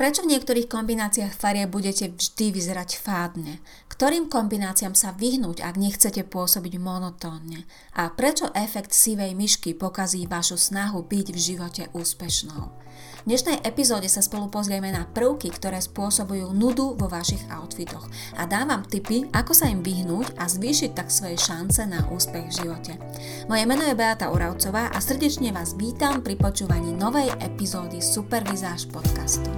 Prečo v niektorých kombináciách farie budete vždy vyzerať fádne? Ktorým kombináciám sa vyhnúť, ak nechcete pôsobiť monotónne? A prečo efekt sivej myšky pokazí vašu snahu byť v živote úspešnou? V dnešnej epizóde sa spolu pozrieme na prvky, ktoré spôsobujú nudu vo vašich outfitoch a dávam tipy, ako sa im vyhnúť a zvýšiť tak svoje šance na úspech v živote. Moje meno je Beata Uravcová a srdečne vás vítam pri počúvaní novej epizódy Supervizáž podcastu.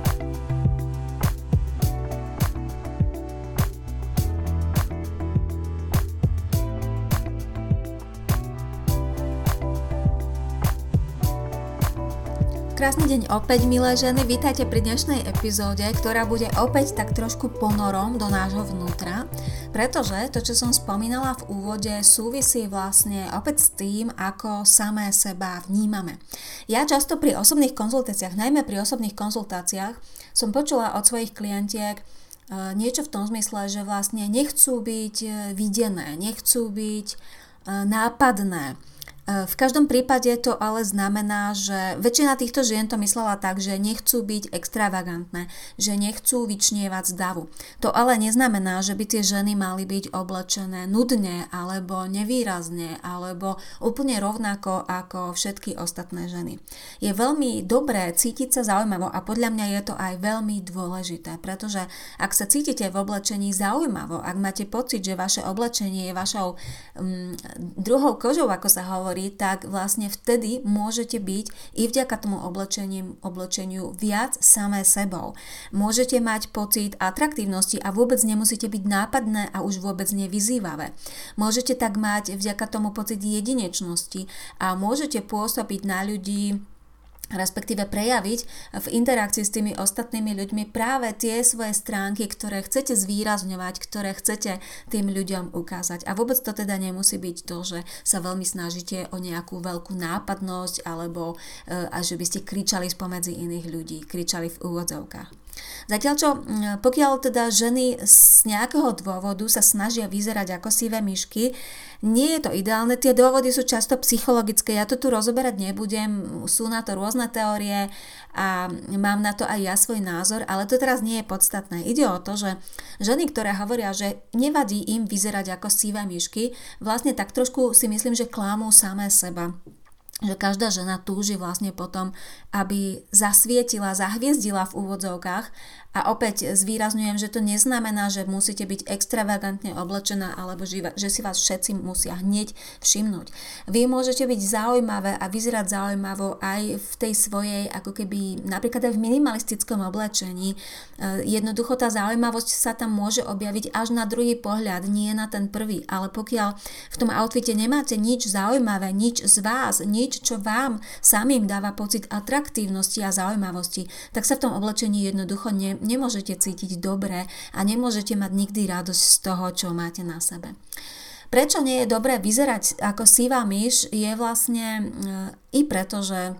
Krásny deň opäť, milé ženy. Vítajte pri dnešnej epizóde, ktorá bude opäť tak trošku ponorom do nášho vnútra, pretože to, čo som spomínala v úvode, súvisí vlastne opäť s tým, ako samé seba vnímame. Ja často pri osobných konzultáciách, najmä pri osobných konzultáciách, som počula od svojich klientiek, e, niečo v tom zmysle, že vlastne nechcú byť e, videné, nechcú byť e, nápadné, v každom prípade to ale znamená, že väčšina týchto žien to myslela tak, že nechcú byť extravagantné, že nechcú vyčnievať z davu. To ale neznamená, že by tie ženy mali byť oblečené nudne alebo nevýrazne alebo úplne rovnako ako všetky ostatné ženy. Je veľmi dobré cítiť sa zaujímavo a podľa mňa je to aj veľmi dôležité, pretože ak sa cítite v oblečení zaujímavo, ak máte pocit, že vaše oblečenie je vašou um, druhou kožou, ako sa hovorí, hovorí, tak vlastne vtedy môžete byť i vďaka tomu oblečeniu, oblečeniu viac samé sebou. Môžete mať pocit atraktívnosti a vôbec nemusíte byť nápadné a už vôbec nevyzývavé. Môžete tak mať vďaka tomu pocit jedinečnosti a môžete pôsobiť na ľudí respektíve prejaviť v interakcii s tými ostatnými ľuďmi práve tie svoje stránky, ktoré chcete zvýrazňovať, ktoré chcete tým ľuďom ukázať. A vôbec to teda nemusí byť to, že sa veľmi snažíte o nejakú veľkú nápadnosť alebo e, a že by ste kričali spomedzi iných ľudí, kričali v úvodzovkách. Zatiaľ čo, pokiaľ teda ženy z nejakého dôvodu sa snažia vyzerať ako sivé myšky, nie je to ideálne, tie dôvody sú často psychologické, ja to tu rozoberať nebudem, sú na to rôzne teórie a mám na to aj ja svoj názor, ale to teraz nie je podstatné. Ide o to, že ženy, ktoré hovoria, že nevadí im vyzerať ako sivé myšky, vlastne tak trošku si myslím, že klamú samé seba že každá žena túži vlastne potom, aby zasvietila, zahviezdila v úvodzovkách a opäť zvýrazňujem, že to neznamená, že musíte byť extravagantne oblečená alebo že si vás všetci musia hneď všimnúť. Vy môžete byť zaujímavé a vyzerať zaujímavo aj v tej svojej, ako keby napríklad aj v minimalistickom oblečení. E, jednoducho tá zaujímavosť sa tam môže objaviť až na druhý pohľad, nie na ten prvý. Ale pokiaľ v tom outfite nemáte nič zaujímavé, nič z vás, nič, čo vám samým dáva pocit atraktívnosti a zaujímavosti, tak sa v tom oblečení jednoducho ne, nemôžete cítiť dobre a nemôžete mať nikdy radosť z toho, čo máte na sebe. Prečo nie je dobré vyzerať ako sivá myš, je vlastne e, i preto, že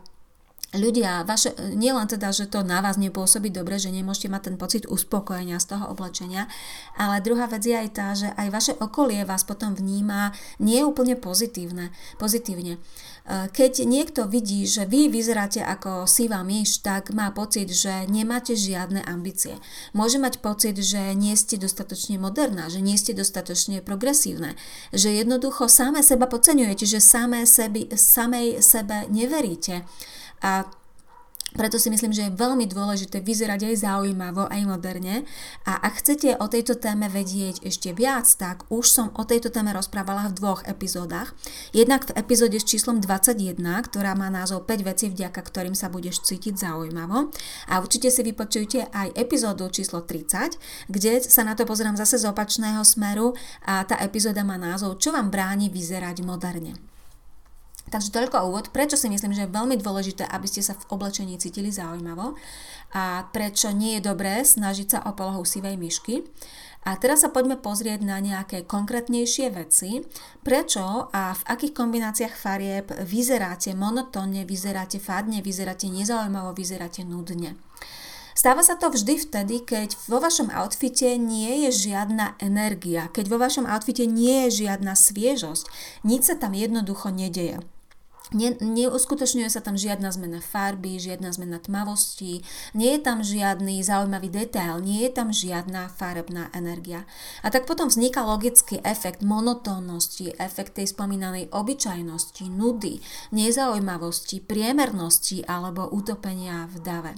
ľudia, vaše, nielen teda, že to na vás nepôsobí dobre, že nemôžete mať ten pocit uspokojenia z toho oblečenia, ale druhá vec je aj tá, že aj vaše okolie vás potom vníma nie úplne pozitívne, pozitívne. E, keď niekto vidí, že vy vyzeráte ako sivá myš, tak má pocit, že nemáte žiadne ambície. Môže mať pocit, že nie ste dostatočne moderná, že nie ste dostatočne progresívne, že jednoducho samé seba podceňujete, že samé sebi, samej sebe neveríte a preto si myslím, že je veľmi dôležité vyzerať aj zaujímavo, aj moderne. A ak chcete o tejto téme vedieť ešte viac, tak už som o tejto téme rozprávala v dvoch epizódach. Jednak v epizóde s číslom 21, ktorá má názov 5 vecí, vďaka ktorým sa budeš cítiť zaujímavo. A určite si vypočujte aj epizódu číslo 30, kde sa na to pozerám zase z opačného smeru a tá epizóda má názov Čo vám bráni vyzerať moderne. Takže toľko úvod, prečo si myslím, že je veľmi dôležité, aby ste sa v oblečení cítili zaujímavo a prečo nie je dobré snažiť sa o polohu sivej myšky. A teraz sa poďme pozrieť na nejaké konkrétnejšie veci, prečo a v akých kombináciách farieb vyzeráte monotónne, vyzeráte fádne, vyzeráte nezaujímavo, vyzeráte nudne. Stáva sa to vždy vtedy, keď vo vašom outfite nie je žiadna energia, keď vo vašom outfite nie je žiadna sviežosť. Nič sa tam jednoducho nedeje. Ne, neuskutočňuje sa tam žiadna zmena farby, žiadna zmena tmavosti, nie je tam žiadny zaujímavý detail, nie je tam žiadna farebná energia. A tak potom vzniká logický efekt monotónnosti, efekt tej spomínanej obyčajnosti, nudy, nezaujímavosti, priemernosti alebo utopenia v dave.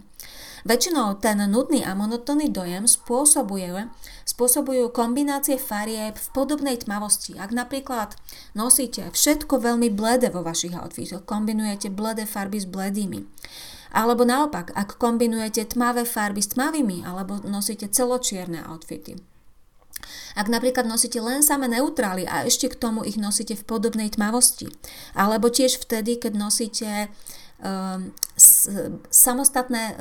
Väčšinou ten nudný a monotónny dojem spôsobuje, spôsobujú kombinácie farieb v podobnej tmavosti. Ak napríklad nosíte všetko veľmi bledé vo vašich outfitoch, kombinujete bledé farby s bledými, alebo naopak, ak kombinujete tmavé farby s tmavými, alebo nosíte celočierne outfity. Ak napríklad nosíte len samé neutrály a ešte k tomu ich nosíte v podobnej tmavosti, alebo tiež vtedy, keď nosíte Ehm, samostatné e,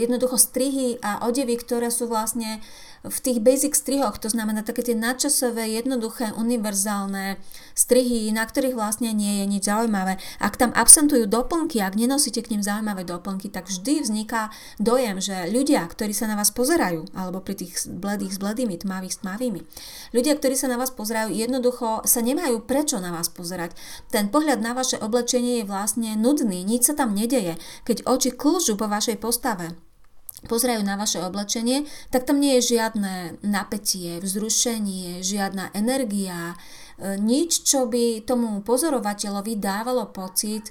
jednoducho strihy a odevy, ktoré sú vlastne v tých basic strihoch, to znamená také tie nadčasové, jednoduché, univerzálne strihy, na ktorých vlastne nie je nič zaujímavé. Ak tam absentujú doplnky, ak nenosíte k nim zaujímavé doplnky, tak vždy vzniká dojem, že ľudia, ktorí sa na vás pozerajú, alebo pri tých bledých s bledými, tmavých s tmavými, ľudia, ktorí sa na vás pozerajú, jednoducho sa nemajú prečo na vás pozerať. Ten pohľad na vaše oblečenie je vlastne nudný, nič sa tam nedeje. Keď oči klžú po vašej postave, pozerajú na vaše oblečenie, tak tam nie je žiadne napätie, vzrušenie, žiadna energia, e, nič, čo by tomu pozorovateľovi dávalo pocit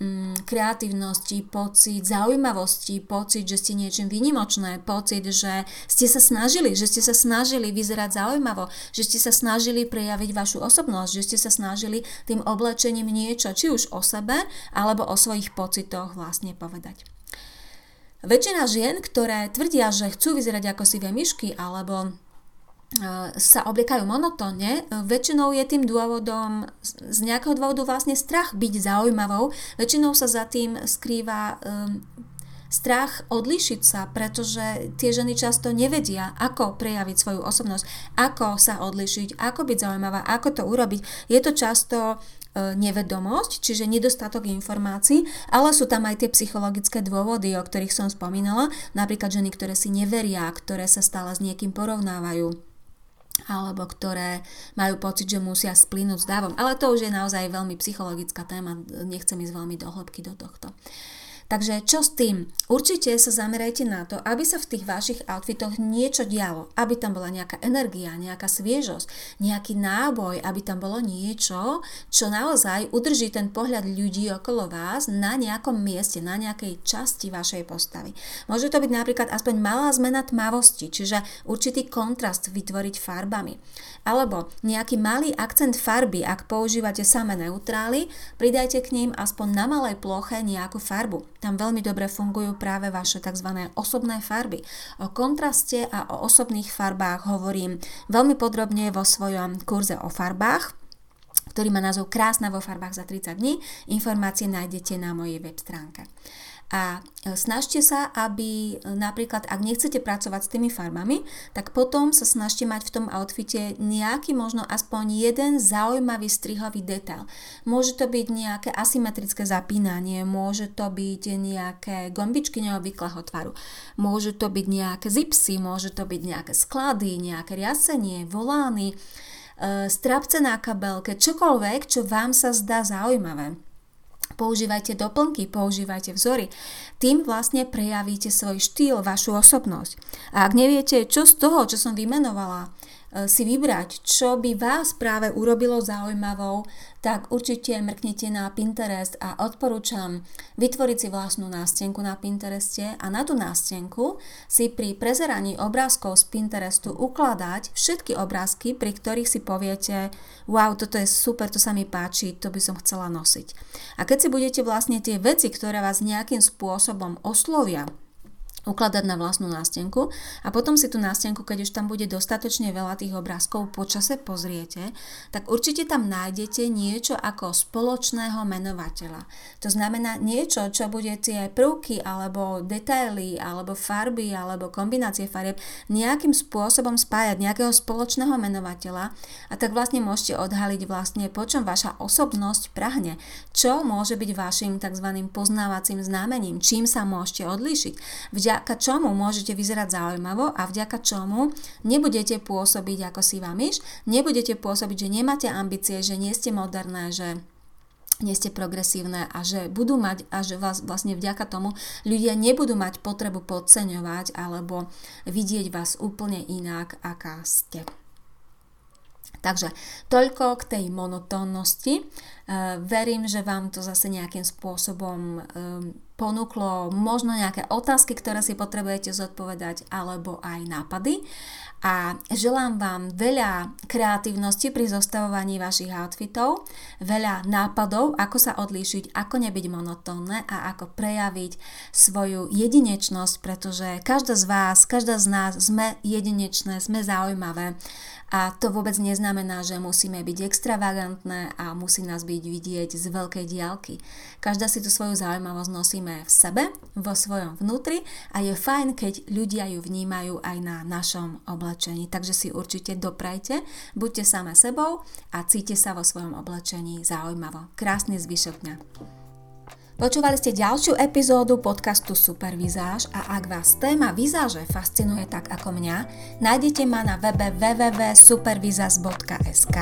mm, kreatívnosti, pocit zaujímavosti, pocit, že ste niečím výnimočné, pocit, že ste sa snažili, že ste sa snažili vyzerať zaujímavo, že ste sa snažili prejaviť vašu osobnosť, že ste sa snažili tým oblečením niečo, či už o sebe, alebo o svojich pocitoch vlastne povedať. Väčšina žien, ktoré tvrdia, že chcú vyzerať ako sivé myšky alebo e, sa obliekajú monotónne, väčšinou je tým dôvodom, z nejakého dôvodu vlastne strach byť zaujímavou, väčšinou sa za tým skrýva um, strach odlišiť sa, pretože tie ženy často nevedia, ako prejaviť svoju osobnosť, ako sa odlišiť, ako byť zaujímavá, ako to urobiť. Je to často E, nevedomosť, čiže nedostatok informácií, ale sú tam aj tie psychologické dôvody, o ktorých som spomínala, napríklad ženy, ktoré si neveria, ktoré sa stále s niekým porovnávajú alebo ktoré majú pocit, že musia splínuť s dávom. Ale to už je naozaj veľmi psychologická téma, nechcem ísť veľmi do hĺbky do tohto. Takže čo s tým? Určite sa zamerajte na to, aby sa v tých vašich outfitoch niečo dialo, aby tam bola nejaká energia, nejaká sviežosť, nejaký náboj, aby tam bolo niečo, čo naozaj udrží ten pohľad ľudí okolo vás na nejakom mieste, na nejakej časti vašej postavy. Môže to byť napríklad aspoň malá zmena tmavosti, čiže určitý kontrast vytvoriť farbami. Alebo nejaký malý akcent farby, ak používate samé neutrály, pridajte k ním aspoň na malej ploche nejakú farbu. Tam veľmi dobre fungujú práve vaše tzv. osobné farby. O kontraste a o osobných farbách hovorím veľmi podrobne vo svojom kurze o farbách ktorý má názov Krásna vo farbách za 30 dní. Informácie nájdete na mojej web stránke. A e, snažte sa, aby e, napríklad, ak nechcete pracovať s tými farbami, tak potom sa snažte mať v tom outfite nejaký možno aspoň jeden zaujímavý strihový detail. Môže to byť nejaké asymetrické zapínanie, môže to byť nejaké gombičky neobvyklého tvaru, môže to byť nejaké zipsy, môže to byť nejaké sklady, nejaké riasenie, volány, e, strapce na kabelke, čokoľvek, čo vám sa zdá zaujímavé používajte doplnky, používajte vzory. Tým vlastne prejavíte svoj štýl, vašu osobnosť. A ak neviete, čo z toho, čo som vymenovala, si vybrať, čo by vás práve urobilo zaujímavou, tak určite mrknite na Pinterest a odporúčam vytvoriť si vlastnú nástenku na Pintereste a na tú nástenku si pri prezeraní obrázkov z Pinterestu ukladať všetky obrázky, pri ktorých si poviete wow, toto je super, to sa mi páči, to by som chcela nosiť. A keď si budete vlastne tie veci, ktoré vás nejakým spôsobom oslovia, ukladať na vlastnú nástenku a potom si tú nástenku, keď už tam bude dostatočne veľa tých obrázkov počase pozriete, tak určite tam nájdete niečo ako spoločného menovateľa. To znamená niečo, čo bude tie prvky alebo detaily alebo farby alebo kombinácie farieb nejakým spôsobom spájať nejakého spoločného menovateľa a tak vlastne môžete odhaliť vlastne po čom vaša osobnosť prahne, čo môže byť vašim tzv. poznávacím znamením, čím sa môžete odlíšiť. Vďaka vďaka čomu môžete vyzerať zaujímavo a vďaka čomu nebudete pôsobiť ako si myš, nebudete pôsobiť, že nemáte ambície, že nie ste moderné, že nie ste progresívne a že budú mať a že vás vlastne vďaka tomu ľudia nebudú mať potrebu podceňovať alebo vidieť vás úplne inak, aká ste. Takže toľko k tej monotónnosti. E, verím, že vám to zase nejakým spôsobom e, ponúklo možno nejaké otázky, ktoré si potrebujete zodpovedať, alebo aj nápady a želám vám veľa kreatívnosti pri zostavovaní vašich outfitov, veľa nápadov, ako sa odlíšiť, ako nebyť monotónne a ako prejaviť svoju jedinečnosť, pretože každá z vás, každá z nás sme jedinečné, sme zaujímavé a to vôbec neznamená, že musíme byť extravagantné a musí nás byť vidieť z veľkej diálky. Každá si tú svoju zaujímavosť nosíme v sebe, vo svojom vnútri a je fajn, keď ľudia ju vnímajú aj na našom oblečení. Takže si určite doprajte, buďte same sebou a cíte sa vo svojom oblečení zaujímavo. Krásny zvyšok dňa. Počúvali ste ďalšiu epizódu podcastu Supervizáž a ak vás téma vizáže fascinuje tak ako mňa, nájdete ma na webe www.supervizaz.sk,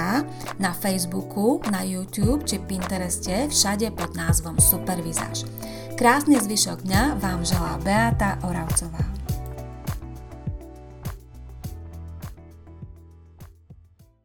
na Facebooku, na YouTube či Pintereste, všade pod názvom Supervizáž. Krásny zvyšok dňa vám želá Beata Oravcová.